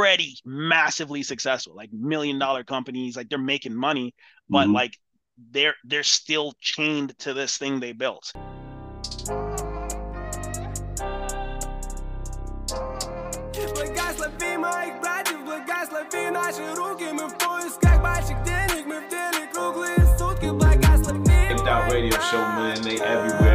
already massively successful, like million dollar companies, like they're making money, but mm-hmm. like they're they're still chained to this thing they built. Radio Show, man, they everywhere.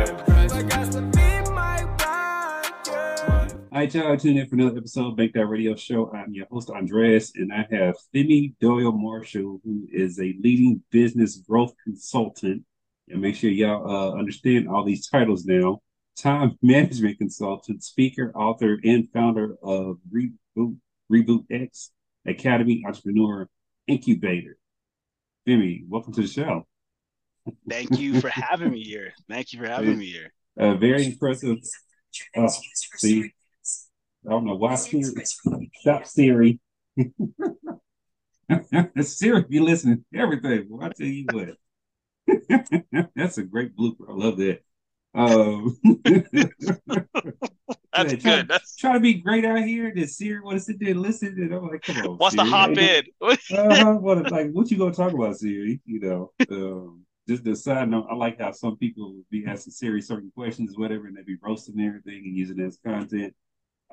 All right, y'all, tune in for another episode of Banked Out Radio Show. I'm your host, Andreas, and I have Femi Doyle Marshall, who is a leading business growth consultant. And make sure y'all uh, understand all these titles now. Time management consultant, speaker, author, and founder of Reboot, Reboot X Academy Entrepreneur Incubator. Femi, welcome to the show. Thank you for having me here. Thank you for having me here. Uh, very impressive. Oh, see, I don't know why Siri. Stop Siri. Siri be listening to everything. Well, I tell you what. That's a great blooper. I love that. Um, That's yeah, try, good. That's try to be great out here. Did Siri want to sit there and listen? And I'm like, come on. what's the Siri. hop Ain't no- in? uh, what like what you gonna talk about, Siri? You know, um, just the side note. I like how some people be asking Siri certain questions, whatever, and they be roasting everything and using it as content.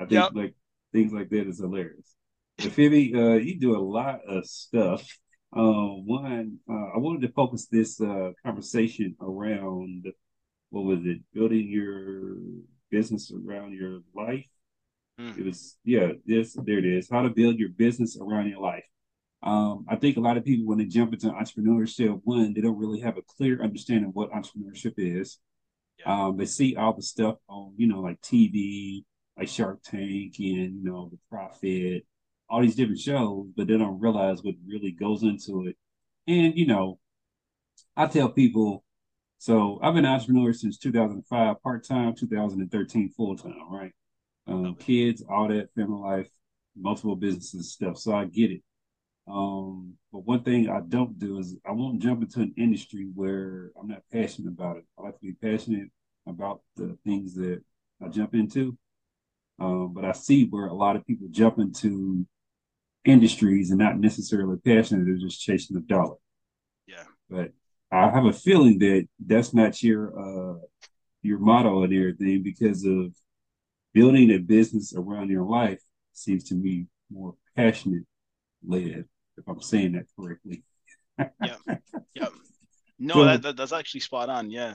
I think Yep. like things like that is hilarious. Femi, uh, you do a lot of stuff. Uh, one, uh, I wanted to focus this uh, conversation around what was it? Building your business around your life. Hmm. It was yeah, this there it is. How to build your business around your life. Um, I think a lot of people when they jump into entrepreneurship, one, they don't really have a clear understanding of what entrepreneurship is. Yeah. Um, they see all the stuff on, you know, like TV, like Shark Tank and you know, the profit, all these different shows, but they don't realize what really goes into it. And you know, I tell people, so I've been an entrepreneur since 2005, part time, 2013, full time, right? Um, kids, all that, family life, multiple businesses and stuff. So I get it. Um, but one thing I don't do is I won't jump into an industry where I'm not passionate about it. I like to be passionate about the things that I jump into. Um, but I see where a lot of people jump into industries and not necessarily passionate, they're just chasing the dollar. Yeah. But I have a feeling that that's not your uh your motto and everything because of building a business around your life seems to me more passionate led, if I'm saying that correctly. Yeah. Yep. No, So- that, that that's actually spot on. Yeah.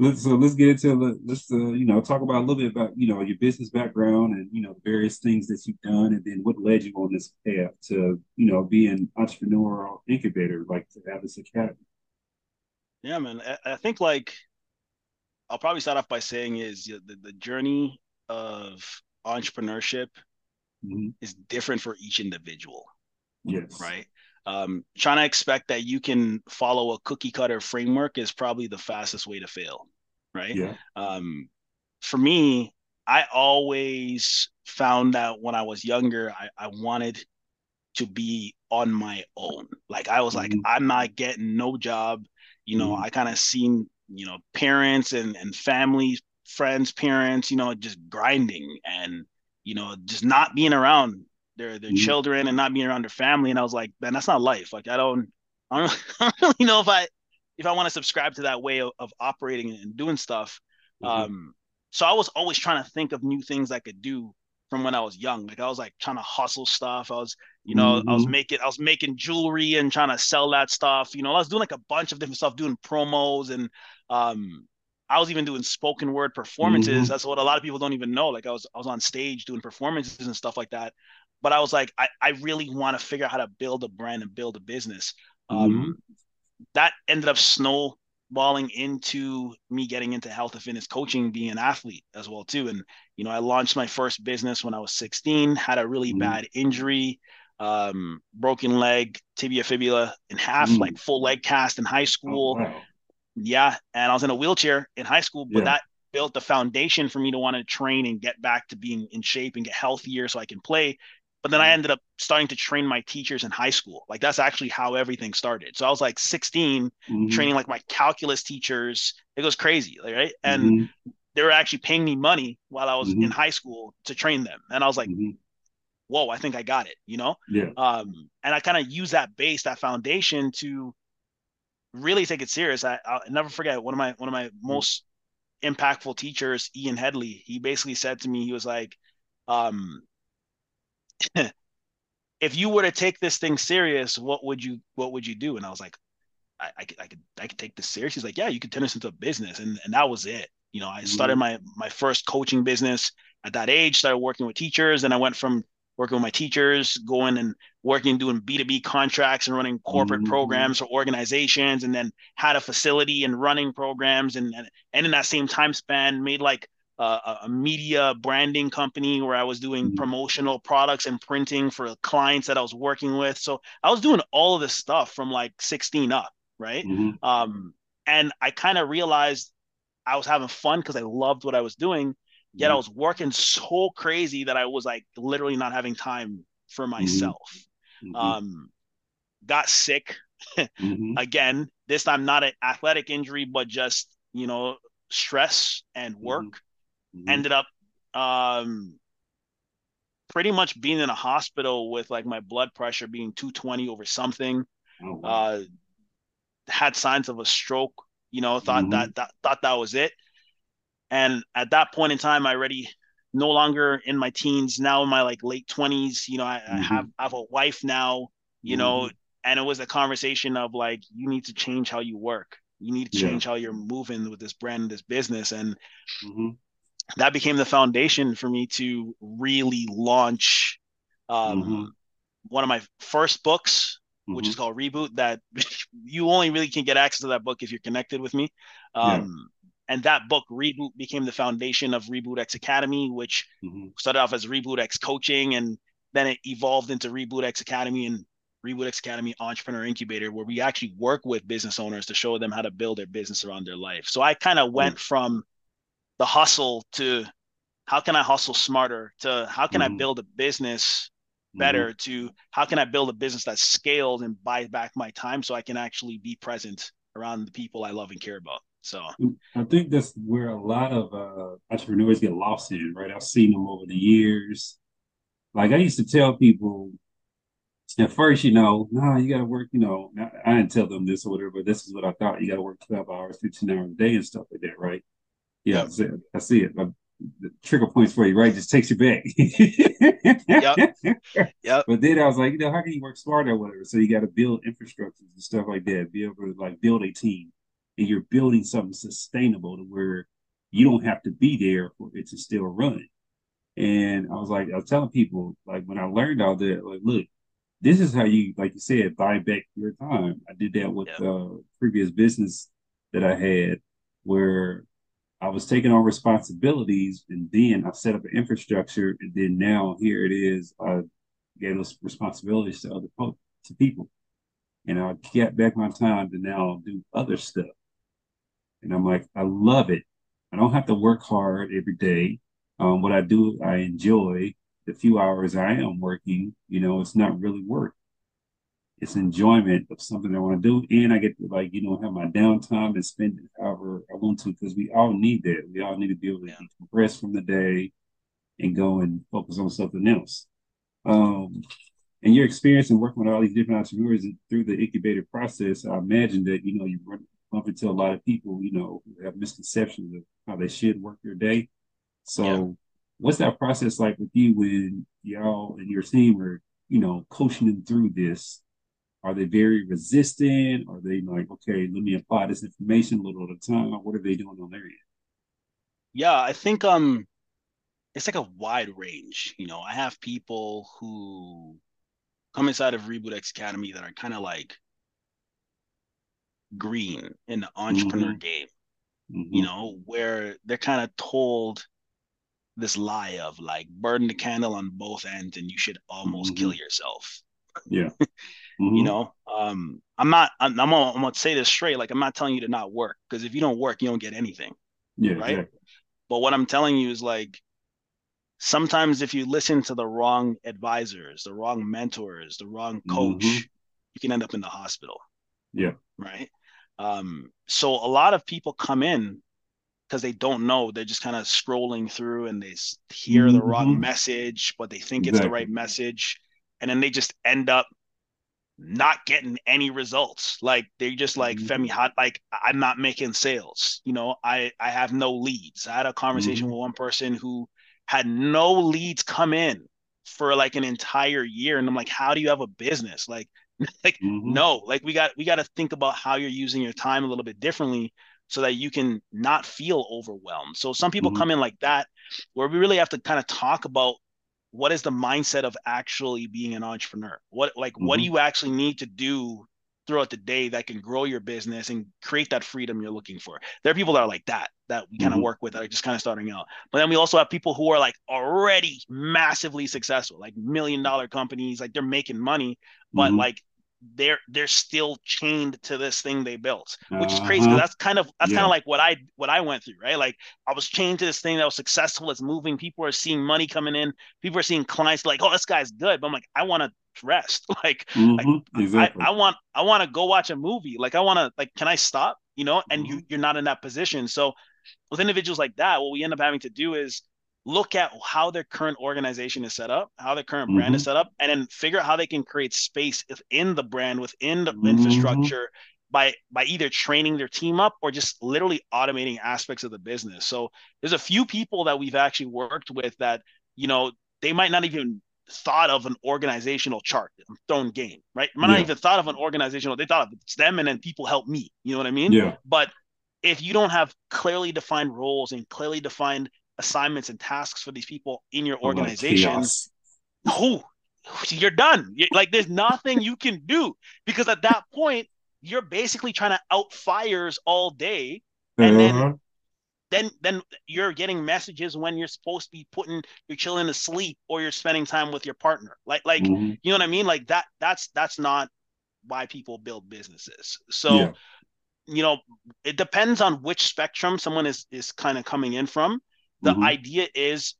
Let's so let's get into the- let's uh, you know talk about a little bit about you know your business background and you know the various things that you've done and then what led you on this path to you know be an entrepreneurial incubator like to have this academy. Yeah, man. I, I think like I'll probably start off by saying is the, the journey of entrepreneurship Mhm. is different for each individual, Yes. right? Um, trying to expect that you can follow a cookie cutter framework is probably the fastest way to fail, right? Yeah. um, for me, I always found that when I was younger, I, I wanted to be on my own. Like I was like, Mhm. I'm not getting no job. You know, Mhm. I kind of seen, you know, parents and and family, friends, parents, you know, just grinding and you know, just not being around their their Mhm. children and not being around their family. And I was like, man, that's not life. Like I don't, I don't, I don't really know if I if I want to subscribe to that way of, of operating and doing stuff. Mhm. Um, so I was always trying to think of new things I could do from when I was young. Like I was like trying to hustle stuff. I was, you know, I was Mhm. making I was making jewelry and trying to sell that stuff. You know, I was doing like a bunch of different stuff, doing promos and um I was even doing spoken word performances. Mhm. That's what a lot of people don't even know. Like I was I was on stage doing performances and stuff like that. But I was like, I, I really want to figure out how to build a brand and build a business. Um, that ended up snowballing into me getting into health and fitness coaching, being an athlete as well too. And you know, I launched my first business when I was 16, had a really Mhm. bad injury, um, broken leg, tibia fibula in half, Mm. like full leg cast in high Oh, school. wow. Yeah, and I was in a wheelchair in high school, but Yeah. that built the foundation for me to want to train and get back to being in shape and get healthier so I can play. But then I Mhm. ended up starting to train my teachers in high school. Like that's actually how everything started. So I was like 16 Mhm. training like my calculus teachers. It goes crazy, like, right? And Mhm. they were actually paying me money while I was in Mhm. high school to train them. And I was like, Mhm. whoa, I think I got it, you know? Yeah. Um, and I kind of use that base, that foundation to really take it serious. I, I'll never forget one of my one of my most impactful teachers, Ian Headley. He basically said to me, he was like, um, if you were to take this thing serious, what would you what would you do? And I was like, I, I could I could I could take this serious. He's like, yeah, you could turn this into a business, and and that was it. You know, I started Mhm. my my first coaching business at that age. Started working with teachers, and I went from working with my teachers, going and working doing B two B contracts and running corporate Mhm. programs for organizations, and then had a facility and running programs, and and, and in that same time span, made like a, a media branding company where I was doing Mhm. promotional products and printing for clients that I was working with. So I was doing all of this stuff from like 16 up, right? Mhm. Um, and I kind of realized I was having fun because I loved what I was doing. Yet I was working so crazy that I was like literally not having time for myself. Mhm. Um, got sick Mhm. again. This time not an athletic injury, but just you know stress and work. Mhm. Ended up um, pretty much being in a hospital with like my blood pressure being 220 over something. Oh, wow. Uh, had signs of a stroke. You know, thought Mhm. that, that thought that was it. And at that point in time, I already no longer in my teens, now in my like late twenties. You know, I, I Mhm. have I have a wife now. You know, Mhm. and it was a conversation of like, you need to change how you work. You need to Yeah. change how you're moving with this brand this business. And Mhm. That became the foundation for me to really launch um, Mhm. one of my first books, which Mhm. is called Reboot. That you only really can get access to that book if you're connected with me. Um, And that book, Reboot, became the foundation of Reboot X Academy, which Mhm. started off as Reboot X Coaching, and then it evolved into Reboot X Academy and Reboot X Academy Entrepreneur Incubator, where we actually work with business owners to show them how to build their business around their life. So I kind of went from the hustle to how can I hustle smarter to how can I Mhm. build a business Mhm. better to how can I build a business that's scaled and buy back my time so I can actually be present around the people I love and care about. So I think that's where a lot of uh, entrepreneurs get lost in, right? I've seen them over the years. Like I used to tell people at first, you know, no, you got to work, you know, I I didn't tell them this or whatever, but this is what I thought. You got to work 12 hours, 15 hours a day and stuff like that, right? Yeah, I see it. I see it. Like, the trigger points for you, right? Just takes you back. Yep. Yep. But then I was like, you know, how can you work smarter or whatever? So you got to build infrastructures and stuff like that, be able to like build a team. And you're building something sustainable to where you don't have to be there for it to still run. And I was like, I was telling people, like when I learned all that, like, look, this is how you, like you said, buy back your time. I did that with Yeah. uh previous business that I had where I was taking on responsibilities and then I set up an infrastructure and then now here it is. I gave those responsibilities to other po- to people. And I get back my time to now do other stuff. And I'm like, I love it. I don't have to work hard every day. Um, what I do, I enjoy the few hours I am working. You know, it's not really work. It's enjoyment of something I want to do, and I get to like you know have my downtime and spend it however I want to because we all need that. We all need to be able to decompress from the day and go and focus on something else. Um, and your experience in working with all these different entrepreneurs through the incubator process, I imagine that you know you run bump into a lot of people, you know, who have misconceptions of how they should work their day. So, Yeah. what's that process like with you when y'all and your team are, you know, coaching them through this? Are they very resistant? Are they like, okay, let me apply this information a little at a time? What are they doing on their end? yeah, I think um it's like a wide range. You know, I have people who come inside of Reboot X Academy that are kind of like green in the entrepreneur Mhm. game. Mhm. you know, where they're kind of told this lie of like burn the candle on both ends and you should almost kill yourself. Yeah. You Mhm. know, um, I'm not, I'm, I'm, gonna, I'm gonna say this straight. Like, I'm not telling you to not work because if you don't work, you don't get anything. Yeah, right? exactly. But what I'm telling you is like, sometimes if you listen to the wrong advisors, the wrong mentors, the wrong coach, Mhm. you can end up in the hospital. Yeah. Right. Um, so a lot of people come in because they don't know. They're just kind of scrolling through and they hear mm-hmm. the wrong message, but they think exactly. it's the right message. And then they just end up not getting any results. Like they're just like mm-hmm. Femi hot, like I'm not making sales. You know, I I have no leads. I had a conversation mm-hmm. with one person who had no leads come in for like an entire year. And I'm like, how do you have a business? Like, like mm-hmm. no, like we got we got to think about how you're using your time a little bit differently so that you can not feel overwhelmed. So some people mm-hmm. come in like that, where we really have to kind of talk about what is the mindset of actually being an entrepreneur. What like mm-hmm. what do mm-hmm. you actually need to do throughout the day that can grow your business and create that freedom you're looking for. There are people that are like that that we kind of mm-hmm. work with that are just kind of starting out. But then we also have people who are like already massively successful, like million dollar companies, like they're making money, but mm-hmm. like they're they're still chained to this thing they built, which is crazy. Uh-huh. That's kind of that's yeah. kind of like what I what I went through, right? Like I was chained to this thing that was successful, it's moving. People are seeing money coming in. People are seeing clients like, oh, this guy's good. But I'm like, I want to rest. like, mm-hmm. like exactly. I, I want I want to go watch a movie. Like I want to like, can I stop? You know, and mm-hmm. you you're not in that position. So with individuals like that, what we end up having to do is look at how their current organization is set up, how their current mm-hmm. brand is mm-hmm. set up, and then figure out how they can create space within the brand, within the mm-hmm. infrastructure by by either training their team up or just literally automating aspects of the business. So there's a few people that we've actually worked with that, you know, they might not even thought of an organizational chart. I'm throwing game, right? Might yeah. not even thought of an organizational. They thought of it's them, and then people help me. You know what I mean? Yeah. But if you don't have clearly defined roles and clearly defined assignments and tasks for these people in your organization, oh, you're done. You're, like there's nothing you can do because at that point you're basically trying to out fires all day, and then mm-hmm. then then you're getting messages when you're supposed to be putting your children to sleep or you're spending time with your partner. Like like mm-hmm. you know what I mean? Like that that's that's not why people build businesses. So. Yeah you know it depends on which spectrum someone is is kind of coming in from the mm-hmm. idea is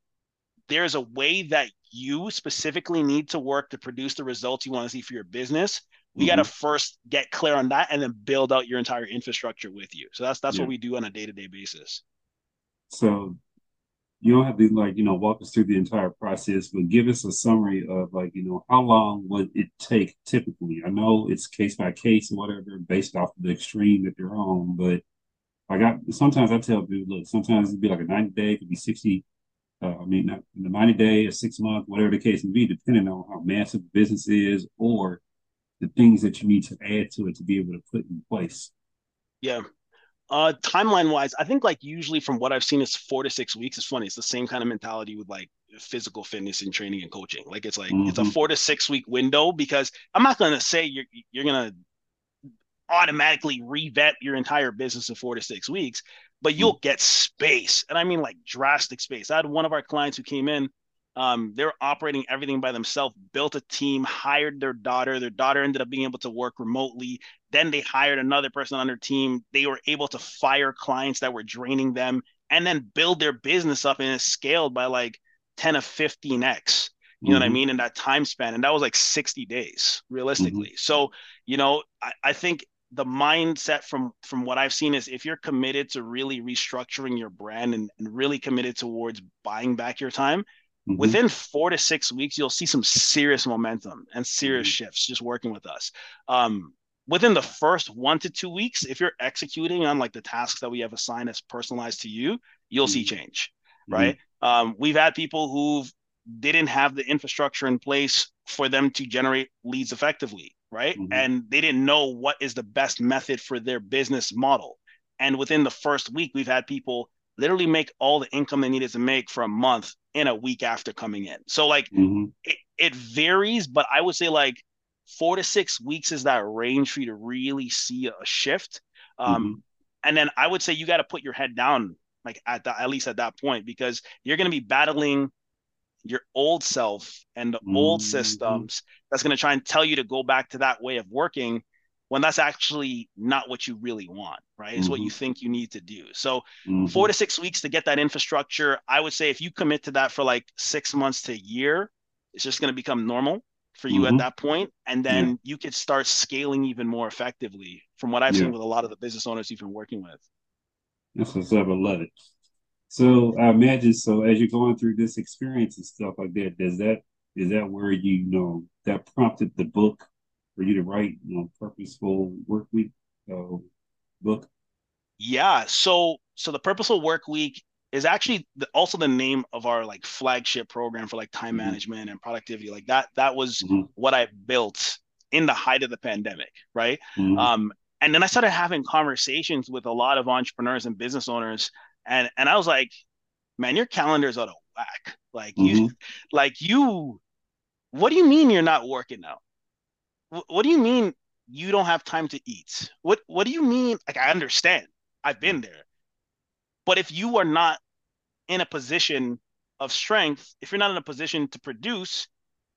there's a way that you specifically need to work to produce the results you want to see for your business. We mm-hmm. got to first get clear on that and then build out your entire infrastructure with you. So that's that's yeah. what we do on a day-to-day basis. So you don't have to like, you know, walk us through the entire process, but give us a summary of like, you know, how long would it take typically? I know it's case by case or whatever based off of the extreme that you're on, but like I sometimes I tell people, look, sometimes it'd be like a 90 day, it could be 60, uh, I mean, not, the 90 day, a six month, whatever the case may be, depending on how massive the business is or the things that you need to add to it to be able to put in place. Yeah. Uh, timeline wise, I think like usually from what I've seen, is four to six weeks. It's funny. It's the same kind of mentality with like physical fitness and training and coaching. Like it's like mm-hmm. it's a mm-hmm. four to six week window because I'm not going to say you're you're going to automatically revamp your entire business in four to six weeks, but you'll mm. get space. And I mean like drastic space. I had one of our clients who came in, um, they're operating everything by themselves, built a team, hired their daughter. Their daughter ended up being able to work remotely. Then they hired another person on their team. They were able to fire clients that were draining them and then build their business up and it scaled by like 10 to 15x you know mm-hmm. what I mm-hmm. mean, in that time span. And that was like 60 days realistically. Mm-hmm. So, you know, I, I, think the mindset from from what I've seen is if you're committed to really restructuring your brand and, and really committed towards buying back your time, mm-hmm. within four to six weeks, you'll see some serious momentum and serious mm-hmm. shifts just working with us. Um, within the first one to two weeks, if you're executing on like the tasks that we have assigned as personalized to you, you'll mm-hmm. see change. Right. Mm-hmm. Um, we've had people who've didn't have the infrastructure in place for them to generate leads effectively right? Mm-hmm. And they didn't know what is the best method for their business model. And within the first week, we've had people literally make all the income they needed to make for a month in a week after coming in. So like mm-hmm. it, it varies, but I would say like four to six weeks is that range for you to really see a shift. Um, mm-hmm. And then I would say you got to put your head down, like at the, at least at that point, because you're going to be battling your old self and the mm-hmm. old systems that's going to try and tell you to go back to that way of working when that's actually not what you really want, right? It's mm-hmm. what you mm-hmm. think you need to do. So, mm-hmm. four to six weeks to get that infrastructure. I would say if you commit to that for like six months to a year, it's just going to become normal for you mm-hmm. at that point, and then yeah. you could start scaling even more effectively. From what I've yeah. seen with a lot of the business owners you've been working with. That's what's up. I love it. So I imagine so as you're going through this experience and stuff like that, does that is that where you, you know that prompted the book for you to write, you know, purposeful work week uh, book? Yeah. So so the purposeful work week is actually the, also the name of our like flagship program for like time mm-hmm. management and productivity. Like that that was mm-hmm. what I built in the height of the pandemic, right? Mm-hmm. Um, and then I started having conversations with a lot of entrepreneurs and business owners, and and I was like, man, your calendar's out of whack. Like you, mm-hmm. like you, what do you mean you're not working out? what do you mean you don't have time to eat? What what do you mean? Like I understand, I've been there, but if you are not in a position of strength, if you're not in a position to produce,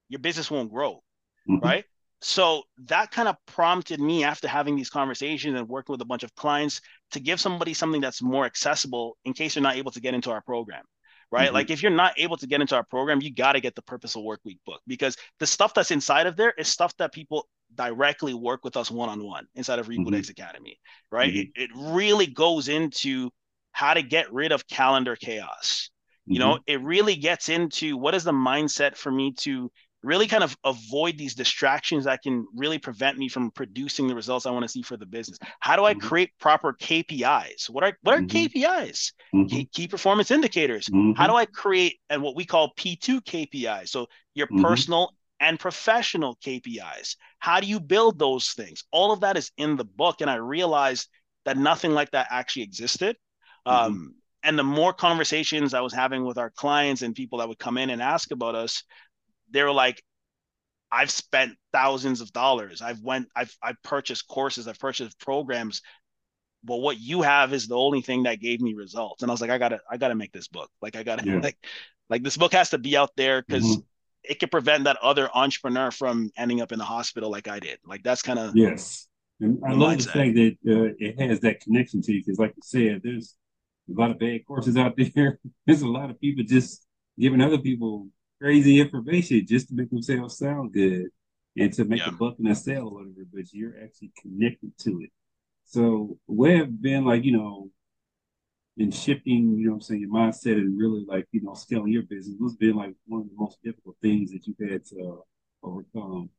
your business won't grow, mm-hmm. right? So that kind of prompted me after having these conversations and working with a bunch of clients to give somebody something that's more accessible in case you're not able to get into our program right mm-hmm. like if you're not able to get into our program you got to get the purposeful work week book because the stuff that's inside of there is stuff that people directly work with us one-on-one inside of Reboot mm-hmm. Academy right mm-hmm. it, it really goes into how to get rid of calendar chaos you know mm-hmm. it really gets into what is the mindset for me to really kind of avoid these distractions that can really prevent me from producing the results I want to see for the business. How do I mm-hmm. create proper KPIs? What are what are mm-hmm. KPIs? Mm-hmm. Key, key, performance indicators. Mm-hmm. How do I create and what we call P2 KPIs? So your mm-hmm. personal and professional KPIs. How do you build those things? All of that is in the book and I realized that nothing like that actually existed. Mm-hmm. Um, and the more conversations I was having with our clients and people that would come in and ask about us, they were like, I've spent thousands of dollars. I've went, I've I've purchased courses, I've purchased programs. But what you have is the only thing that gave me results. And I was like, I gotta, I gotta make this book. Like I gotta yeah. like like this book has to be out there because mm-hmm. it could prevent that other entrepreneur from ending up in the hospital like I did. Like that's kind of yes. And I love mindset. the fact that uh, it has that connection to you because, like you said, there's a lot of bad courses out there. there's a lot of people just giving other people crazy information just to make themselves sound good and to make yeah. a buck in a sale or whatever, but you're actually connected to it. So have been like, you know, in shifting, you know I'm saying, your mindset and really like, you know, scaling your business, what's been like one of the most difficult things that you've had to uh, overcome?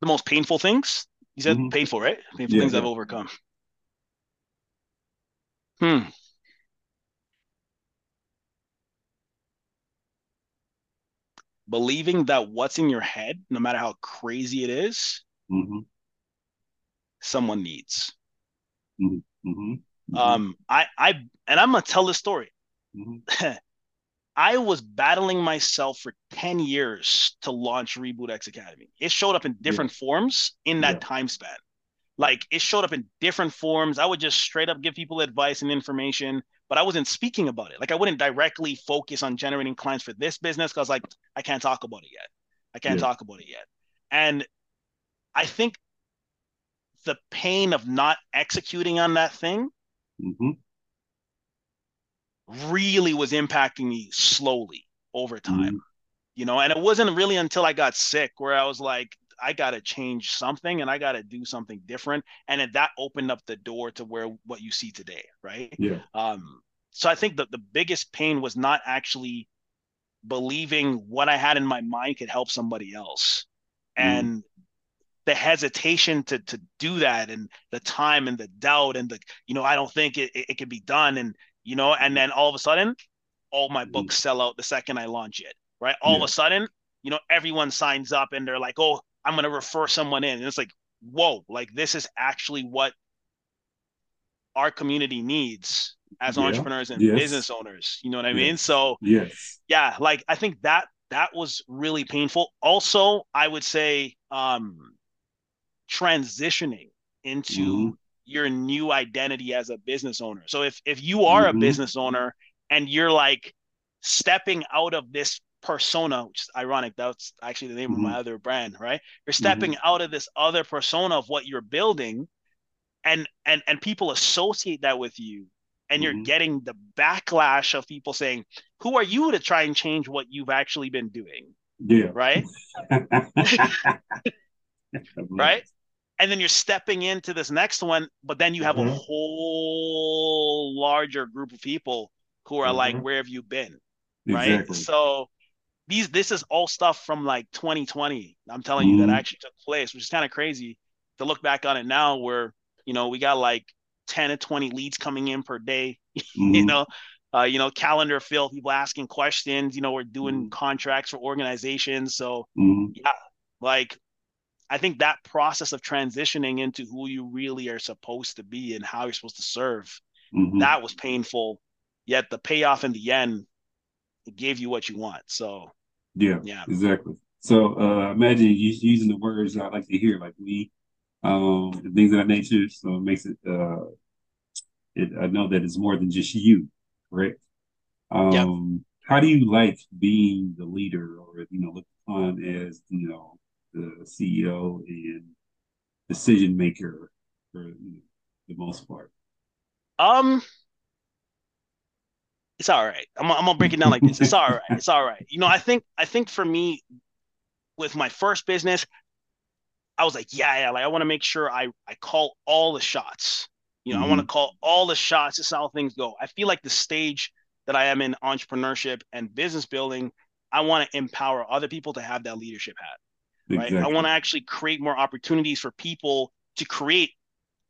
The most painful things? You said mm-hmm. painful, right? Painful yeah, things. I've overcome. Hmm. Believing that what's in your head, no matter how crazy it is, mm-hmm. someone needs. Mm-hmm. mm-hmm. Mm-hmm. Um, I, I, and I'm gonna tell this story. Mm-hmm. I was battling myself for 10 years to launch Reboot X Academy. It showed up in different yeah. forms in that yeah. time span. Like it showed up in different forms. I would just straight up give people advice and information but I wasn't speaking about it. Like I wouldn't directly focus on generating clients for this business because like I can't talk about it yet. I can't yeah. talk about it yet. And I think the pain of not executing on that thing mm-hmm. really was impacting me slowly over time. Mm-hmm. You know, and it wasn't really until I got sick where I was like, I got to change something and I got to do something different. And that opened up the door to where what you see today. Right. Yeah. Um, so I think that the biggest pain was not actually believing what I had in my mind could help somebody else. Mm. And the hesitation to to do that and the time and the doubt and the you know I don't think it, it, it could be done and you know and then all of a sudden all my books mm. sell out the second I launch it right all yeah. of a sudden you know everyone signs up and they're like oh I'm going to refer someone in. And it's like, whoa, like this is actually what our community needs as yeah. entrepreneurs and yes. business owners. You know what I mean? So yes, yeah, like I think that that was really painful. Also, I would say um transitioning into mm-hmm. your new identity as a business owner. So if if you are mm-hmm. a business owner and you're like stepping out of this persona, which is ironic. That's actually the name mm-hmm. of my mm-hmm. other brand, right? You're stepping mm-hmm. out of this other persona of what you're building, and and and people associate that with you, and mm-hmm. you're getting the backlash of people saying, "Who are you to try and change what you've actually been doing?" Yeah. Right. right. and then you're stepping into this next one, but then you have a whole larger group of people who are like, where have you been? Right. Exactly. So these this is all stuff from like 2020. I'm telling you that Mhm. actually took place, which is kind of crazy to look back on it now where, you know, we got like 10 to 20 leads coming in per day, you Mhm. know, uh, you know, calendar fill, people asking questions, you know, we're doing Mhm. contracts for organizations. So Mhm. like I think that process of transitioning into who you really are supposed to be and how you're supposed to serve, Mhm. that was painful. Yet the payoff in the end, it gave you what you want. So Yeah, yeah. exactly. So uh, imagine you using the words I like to hear, like we, um, and things of that nature. So it makes it. Uh, it I know that it's more than just you, correct? Um, How do you like being the leader, or you know, looked upon as you know the CEO and decision maker for you know, the most part? Um, it's all right. I'm, I'm gonna break it down like this. It's all right. It's all right. You know, I think I think for me, with my first business, I was like, yeah, yeah, like I want to make sure I I call all the shots. You know, I want to mm-hmm. call all the shots. This is how things go. I feel like the stage that I am in entrepreneurship and business building, I want to empower other people to have that leadership hat. Right. Exactly. I want to actually create more opportunities for people to create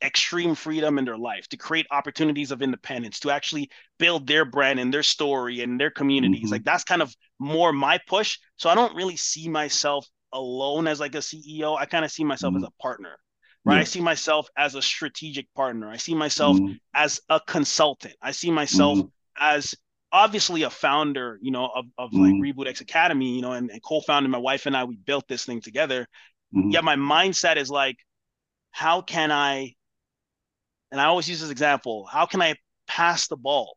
extreme freedom in their life, to create opportunities of independence, to actually build their brand and their story and their communities. Mhm. Like that's kind of more my push. So I don't really see myself alone as like a CEO. I kind of see myself as Mhm. a partner. Right. I see myself as a strategic partner. I see myself Mhm. as a consultant. I see myself Mhm. as obviously a founder, you know, of, of like Mhm. Reboot X Academy, you know, and, and co-founded my wife and I, we built this thing together. Mhm. Yeah, my mindset is like, how can I, and I always use this example, how can I pass the ball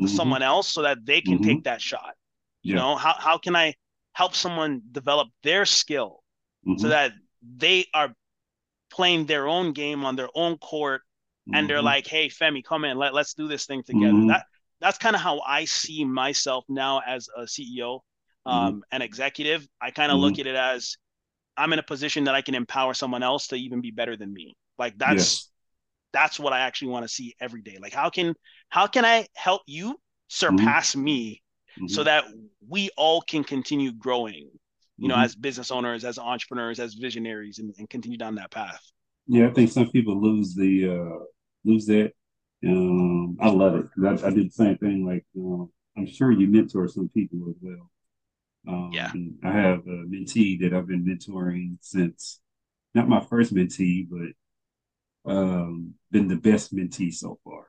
to Mhm. someone else so that they can Mhm. take that shot? You know, how, how can I help someone develop their skill so Mhm. that they are playing their own game on their own court and they're Mhm. like, "Hey, Femi, come in. Let let's do this thing together." Mhm. That that's kind of how I see myself now as a CEO, um, an executive. I kind of look at it as I'm in a position that I can empower someone else to even be better than me. Like that's Yes. That's what I actually want to see every day. Like how can how can I help you surpass me so Mhm. that we all can continue growing, you know, Mhm. as business owners, as entrepreneurs, as visionaries, and, and continue down that path. Yeah, I think some people lose the uh lose that. Um, I love it because I, I did the same thing. Like, um, I'm sure you mentor some people as well. Um, Yeah. I have a mentee that I've been mentoring since not my first mentee, but um, been the best mentee so far.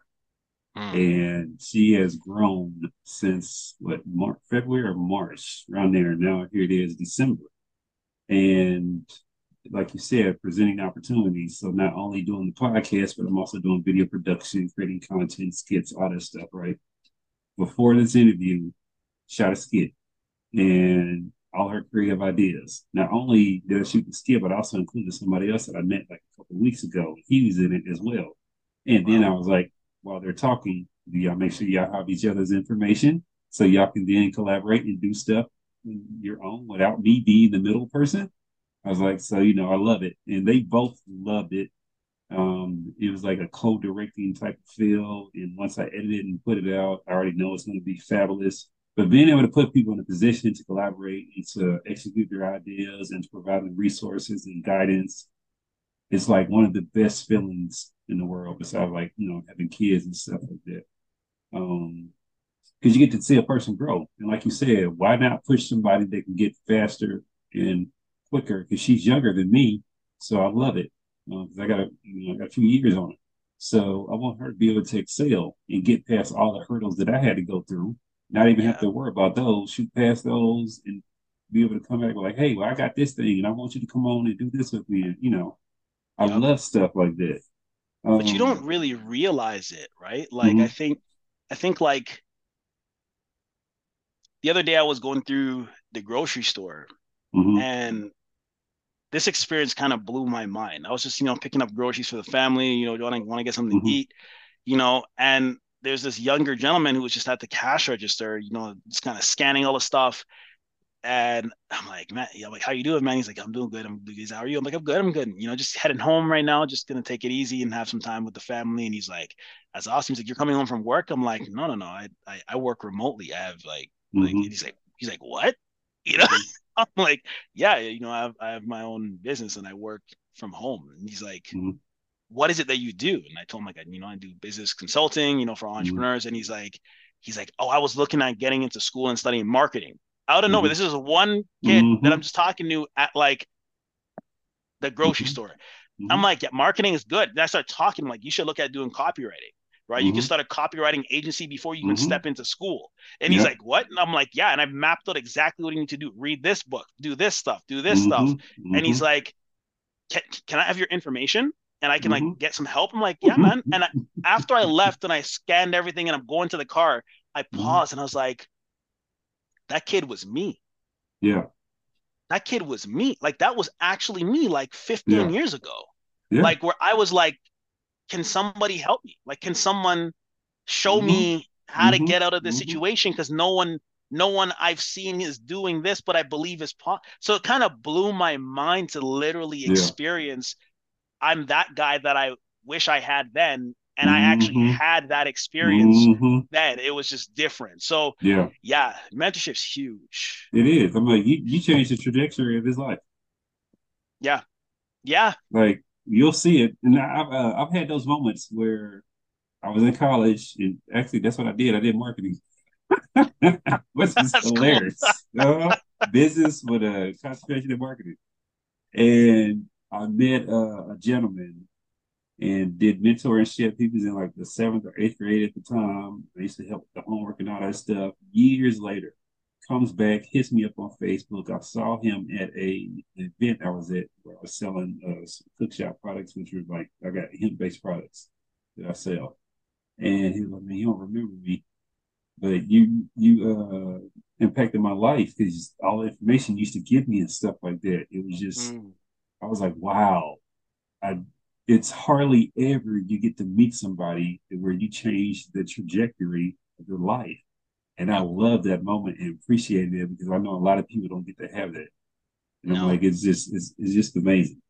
And she has grown since what March, February or March, around there. Now here it is, December. And like you said, presenting opportunities. So not only doing the podcast, but I'm also doing video production, creating content, skits, all that stuff, right? Before this interview, shot a skit and all her creative ideas. Not only did I shoot the skit, but I also included somebody else that I met like a couple weeks ago. He was in it as well. And then I was like, while they're talking, do y'all make sure y'all have each other's information so y'all can then collaborate and do stuff your own without me being the middle person? I was like, so you know, I love it, and they both loved it. Um, it was like a co-directing type of feel, and once I edited and put it out, I already know it's going to be fabulous. But being able to put people in a position to collaborate and to execute their ideas and to provide them resources and guidance, it's like one of the best feelings in the world. Besides, like you know, having kids and stuff like that. Um, because you get to see a person grow, and like you said, why not push somebody that can get faster and quicker because she's younger than me. So I love it because I got a, you know, I got a few years on it. So I want her to be able to excel and get past all the hurdles that I had to go through. Not even have to worry about those, shoot past those, and be able to come back like, hey, well, I got this thing, and I want you to come on and do this with me. And you know, I Yep. love stuff like that. but you Um, don't really realize it, right? Like Mhm. I think I think like the other day I was going through the grocery store mhm, and this experience kind of blew my mind. I was just, you know, picking up groceries for the family, you know, want to want to get something Mhm. to eat, you know, and there's this younger gentleman who was just at the cash register, you know, just kind of scanning all the stuff. And I'm like, man, I'm like, how you doing, man? He's like, I'm doing good. I'm good. How are you? I'm like, I'm good. I'm good. You know, just heading home right now. Just gonna take it easy and have some time with the family. And he's like, that's awesome. He's like, you're coming home from work. I'm like, no, no, no. I I, I work remotely. I have like, mm-hmm. like he's like, he's like, what? You know, I'm like, yeah, you know, I have I have my own business and I work from home. And he's like, mm-hmm. What is it that you do? And I told him like, you know, I do business consulting, you know, for mm-hmm. entrepreneurs. Mm-hmm. And he's like, he's like, oh, I was looking at getting into school and studying marketing. Out of nowhere, mm-hmm. this is one kid that I'm mm-hmm. just talking to at like the grocery mm-hmm. store. I'm like, yeah, marketing is good. Then I start talking like, you should look at doing copywriting right? Mm-hmm. You can start a copywriting agency before you even mm-hmm. step into school. And he's like, What? And I'm like, Yeah. And I've mapped out exactly what you need to do. Read this book, do this stuff, do this mm-hmm. stuff. And he's like, can, can I have your information? And I can like get some help. I'm like, Yeah, man. And I, after I left and I scanned everything and I'm going to the car, I paused and I was like, that kid was me. Yeah. That kid was me. Like that was actually me like 15 yeah. years ago. Yeah. Like where I was like, can somebody help me? Like, can someone show mm-hmm. me how mm-hmm. to get out of this mm-hmm. situation? Because no one, no one I've seen is doing this, but I believe is possible. So it kind of blew my mind to literally yeah. experience. I'm that guy that I wish I had then and I actually mm-hmm. had that experience mm-hmm. then. It was just different. So yeah, yeah, mentorship's huge. It is. I'm like, you, you changed the trajectory of his life. Yeah, yeah. Like you'll see it, and I've uh, I've had those moments where I was in college, and actually that's what I did. I did marketing, which is hilarious. Cool. uh, business with a concentration in marketing, and I met uh, a gentleman and did mentorship. He was in like the seventh or eighth grade at the time. I used to help with the homework and all that stuff. Years later, comes back, hits me up on Facebook. I saw him at a event I was at where I was selling uh, products, which were like I got hemp based products that I sell. And he was like, "Man, you don't remember me, but you you uh, impacted my life because all the information you used to give me and stuff like that. It was just, mm. I was like, wow, I it's hardly ever you get to meet somebody where you change the trajectory of your life. And I love that moment and appreciate it because I know a lot of people don't get to have that. And no. I'm like, it's just it's, it's just amazing.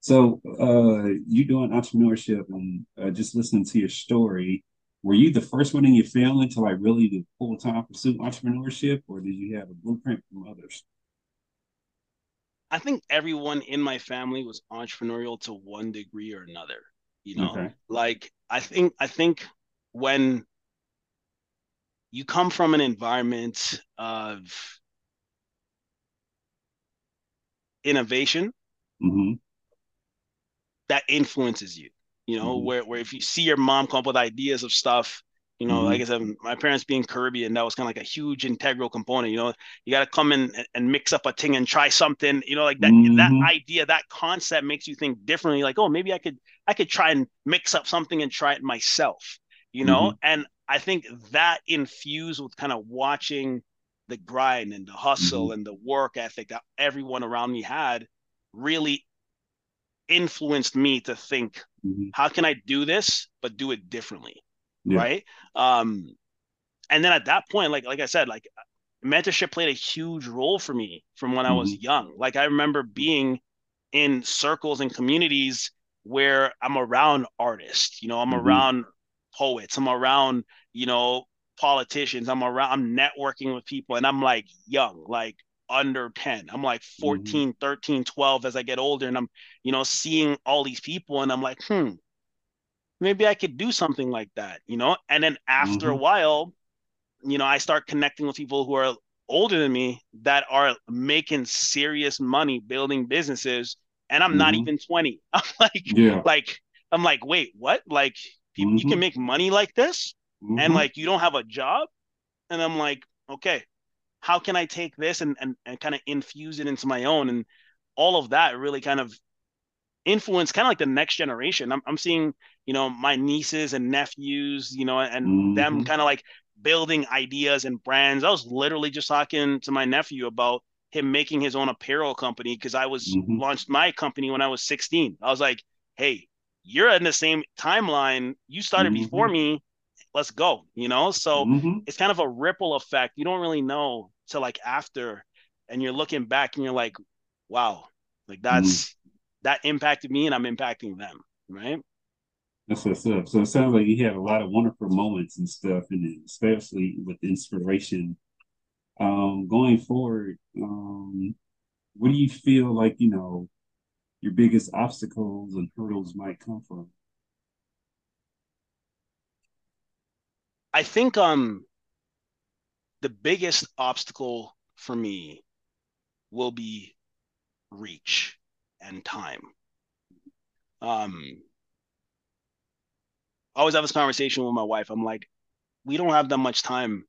So uh you doing entrepreneurship and uh, just listening to your story, were you the first one in your family to like really do full time pursue entrepreneurship, or did you have a blueprint from others? I think everyone in my family was entrepreneurial to one degree or another. You know, okay. like I think I think when you come from an environment of innovation mm-hmm. that influences you. You know, mm-hmm. where where if you see your mom come up with ideas of stuff you know, mm-hmm. like I said, my parents being Caribbean, that was kind of like a huge integral component. You know, you got to come in and, mix up a thing and try something. You know, like that mm-hmm. that idea, that concept makes you think differently. Like, oh, maybe I could I could try and mix up something and try it myself. You know, mm-hmm. and I think that infused with kind of watching the grind and the hustle mm-hmm. and the work ethic that everyone around me had really influenced me to think, mm-hmm. how can I do this but do it differently? Yeah. right? Um, and then at that point, like like I said, like mentorship played a huge role for me from when mm-hmm. I was mm-hmm. young. Like I remember being in circles and communities where I'm around artists, you know, I'm mm-hmm. around poets, I'm around, you know, politicians, I'm around, I'm networking with people, and I'm like young, like under 10. I'm like mm-hmm. 14, mm-hmm. 13, 12 as I get older, and I'm, you know, seeing all these people, and I'm like, hmm, maybe I could do something like that, you know? And then after mm-hmm. a while, you know, I start connecting with people who are older than me that are making serious money building businesses and I'm mm-hmm. not even 20. I'm like yeah. like I'm like, "Wait, what? Like people, mm-hmm. you can make money like this and mm-hmm. like you don't have a job?" And I'm like, "Okay, how can I take this and and, and kind of infuse it into my own?" And all of that really kind of influence kind of like the next generation. I'm, I'm seeing, you know, my nieces and nephews, you know, and mm-hmm. them kind of like building ideas and brands. I was literally just talking to my nephew about him making his own apparel company because I was mm-hmm. launched my company when I was 16. I was like, hey, you're in the same timeline. You started mm-hmm. before me. Let's go, you know? So mm-hmm. it's kind of a ripple effect. You don't really know till like after and you're looking back and you're like, wow, like that's that impacted me and I'm impacting them, right? That's what's up. So it sounds like you had a lot of wonderful moments and stuff, and especially with inspiration. Um, going forward, um, what do you feel like you know your biggest obstacles and hurdles might come from? I think um the biggest obstacle for me will be reach and time. Um always have this conversation with my wife. I'm like, we don't have that much time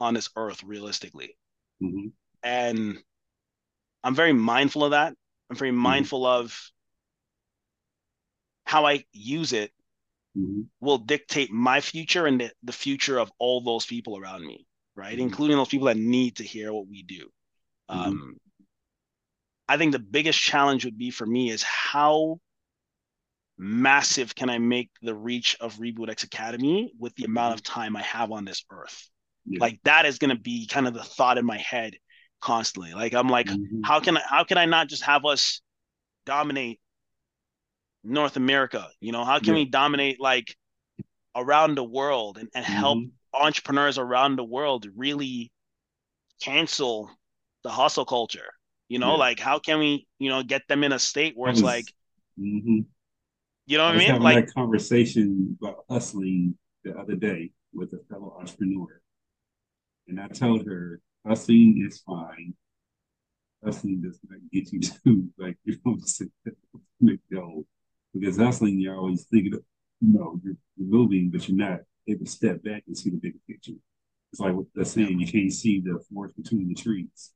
on this earth realistically. Mm-hmm. And I'm very mindful of that. I'm very mindful of how I use it Mm-hmm. will dictate my future and the, the future of all those people around me, right? Mhm. Including those people that need to hear what we do. Mhm. Um, I think the biggest challenge would be for me is how massive can I make the reach of Reboot X Academy with the amount of time I have on this earth? Yeah. Like that is going to be kind of the thought in my head constantly. Like I'm like, Mhm. how can I, how can I not just have us dominate North America? You know, how can Yeah. we dominate like around the world and, and help Mhm. entrepreneurs around the world really cancel the hustle culture? You know, Yeah. like how can we, you know, get them in a state where it's like, Mhm. You know what I mean? having Like, that conversation about hustling the other day with a fellow entrepreneur, and I told her hustling is fine. Hustling does not get you to like you know make goal because hustling you're always thinking of you know you're, you're moving but you're not able to step back and see the bigger picture. It's like what they're saying you can't see the forest between the trees.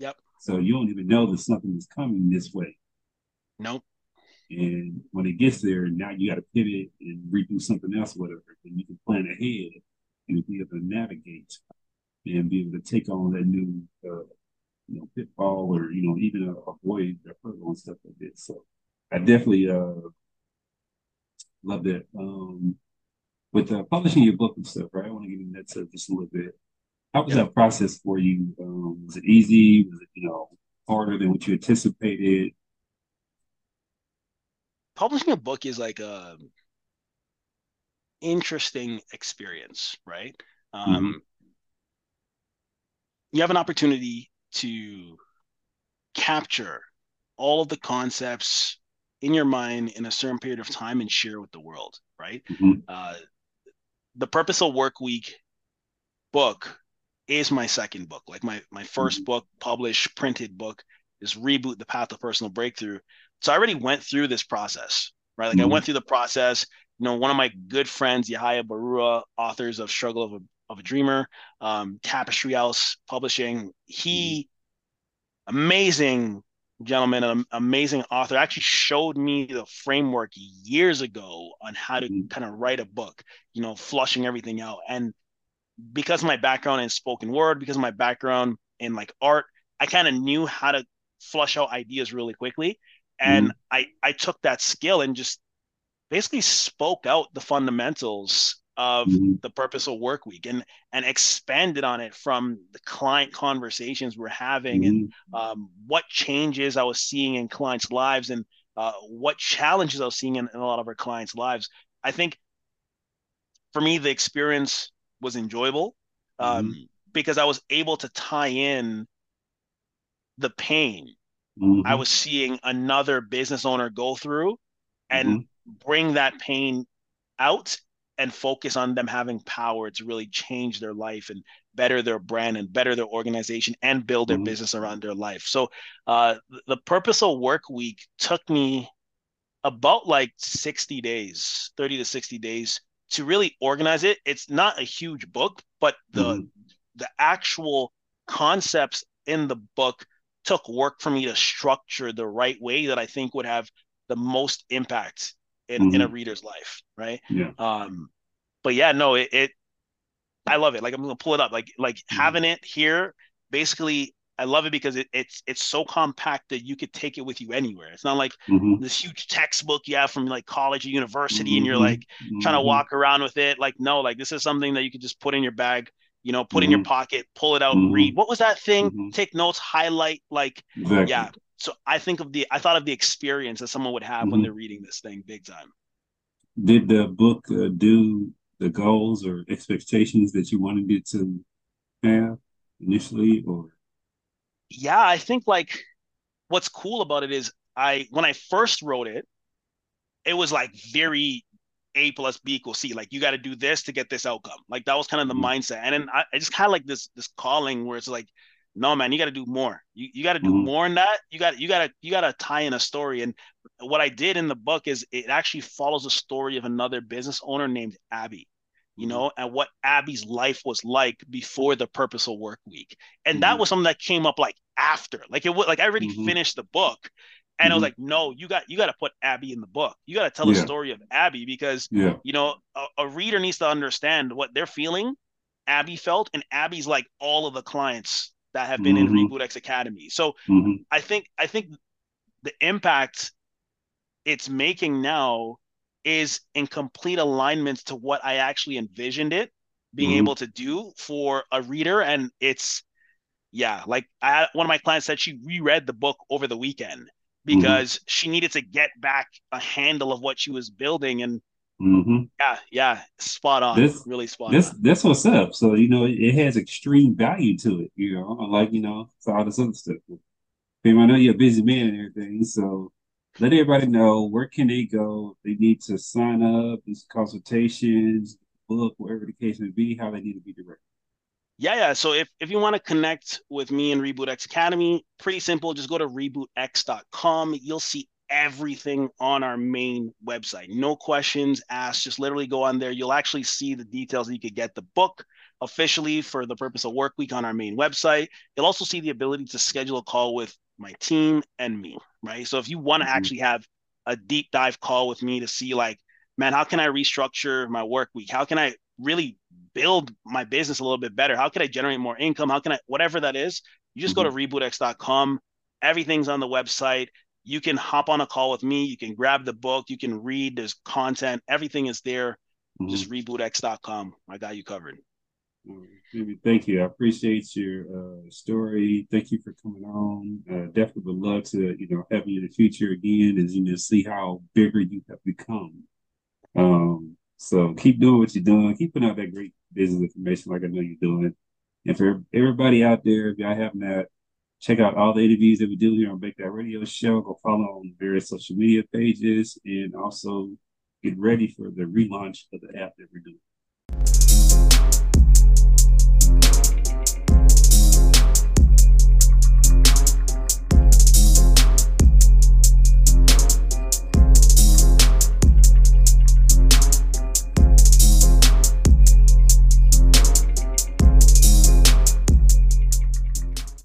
Yep. So you don't even know that something is coming this way. nope. And when it gets there, now you got to pivot and redo something else, whatever. And you can plan ahead and be able to navigate and be able to take on that new, uh, you know, pitfall or you know even avoid the hurdle and stuff like this. So I definitely uh love that. Um, with uh, publishing your book and stuff, right? I want to get into that stuff just a little bit. How was Yeah. that process for you? Um, was it easy? Was it you know harder than what you anticipated? Publishing a book is like a interesting experience, right? Um, you have an opportunity to capture all of the concepts in your mind in a certain period of time and share with the world, right? Mhm. Uh, the Purposeful Work Week book is my second book. Like my my 1st book, published printed book, is Reboot: The Path to Personal Breakthrough. So I already went through this process, right? Like I Mhm. went through the process. You know, one of my good friends, Yahya Barua, authors of Struggle of a of a Dreamer, um, Tapestry House Publishing. He, amazing gentleman, an amazing author, actually showed me the framework years ago on how to Mhm. kind of write a book. You know, flushing everything out. And because of my background in spoken word, because of my background in like art, I kind of knew how to flush out ideas really quickly. And I I took that skill and just basically spoke out the fundamentals of Mhm. the purposeful work week and and expanded on it from the client conversations we're having and Mhm. um, what changes I was seeing in clients' lives and uh, what challenges I was seeing in, in a lot of our clients' lives. I think for me, the experience was enjoyable um, because I was able to tie in the pain Mhm. I was seeing another business owner go through and Mhm. bring that pain out and focus on them having power to really change their life and better their brand and better their organization and build their Mhm. business around their life. So uh, the Purposeful Work Week took me about like 60 days, 30 to 60 days to really organize it. It's not a huge book, but the Mhm. the actual concepts in the book took work for me to structure the right way that I think would have the most impact in, in a Mhm. reader's life, right? Yeah. Um, but yeah, no, it, it I love it. Like I'm gonna pull it up. Like like Mhm. having it here, basically, I love it because it, it's it's so compact that you could take it with you anywhere. It's not like Mhm. this huge textbook you have from like college or university, and you're Mhm. like trying to Mhm. walk around with it. Like no, like this is something that you could just put in your bag, You know, put in your Mhm. pocket, pull it out, Mhm. read. What was that thing? Mhm. Take notes, highlight. Like, Exactly. yeah. So I think of the I thought of the experience that someone would have when Mhm. they're reading this thing, big time. Did the book uh, do the goals or expectations that you wanted it to have initially, or Yeah, I think like what's cool about it is I when I first wrote it, it was like very A plus B equals C. Like you got to do this to get this outcome. Like that was kind of the Mhm. mindset. And then I, I just kind of like this this calling where it's like, no man, you got to do more. You you got to do Mhm. more in that. You got you got to you got to tie in a story. And what I did in the book is it actually follows the story of another business owner named Abby. You Mhm. know, and what Abby's life was like before the Purposeful Work Week, and that Mhm. was something that came up like after, like it was like I already Mhm. finished the book, and I was Mhm. like, no, you got you got to put Abby in the book. You got to tell the story of Abby because yeah, you know a, a reader needs to understand what they're feeling. Abby felt, and Abby's like all of the clients that have been in Mhm. Reboot X Academy. So Mhm. I think I think the impact it's making now is in complete alignment to what I actually envisioned it being Mhm. able to do for a reader, and it's yeah, like I one of my clients said she reread the book over the weekend because she needed to get back a handle of what she was building, and hmm yeah, yeah, spot on, This- really spot That's on. that's what's up. So you know, it, has extreme value to it. You know, like you know, so all this other stuff. Babe, I know you're a busy man and everything, so let everybody know where can they go. They need to sign up, these consultations, book, whatever the case may be, how they need to be directed. Yeah, yeah. So if, if you want to connect with me and Reboot X Academy, pretty simple. Just go to rebootx.com. You'll see everything on our main website. No questions asked. Just literally go on there. You'll actually see the details that you could get the book officially for the purpose of work week on our main website. You'll also see the ability to schedule a call with my team and me, right? So if you want to Mhm. actually have a deep dive call with me to see like, man, how can I restructure my work week? How can I really build my business a little bit better? How can I generate more income? How can I, whatever that is, you just go to rebootx.com. Everything's on the website. You can hop on a call with me. You can grab the book. You can read. There's content. Everything is there. Mhm. Just rebootx.com. I got you covered. All right. Baby, Thank you. I appreciate your uh, story. Thank you for coming on. Uh, definitely would love to, you know, have you in the future again, as you know, see how bigger you have become. Um, so keep doing what you're doing. Keep putting out that great business information, like I know you're doing. And for everybody out there, if y'all have not, uh, check out all the interviews that we do here on Banked Out Radio Show. Go follow on various social media pages, and also get ready for the relaunch of the app that we're doing.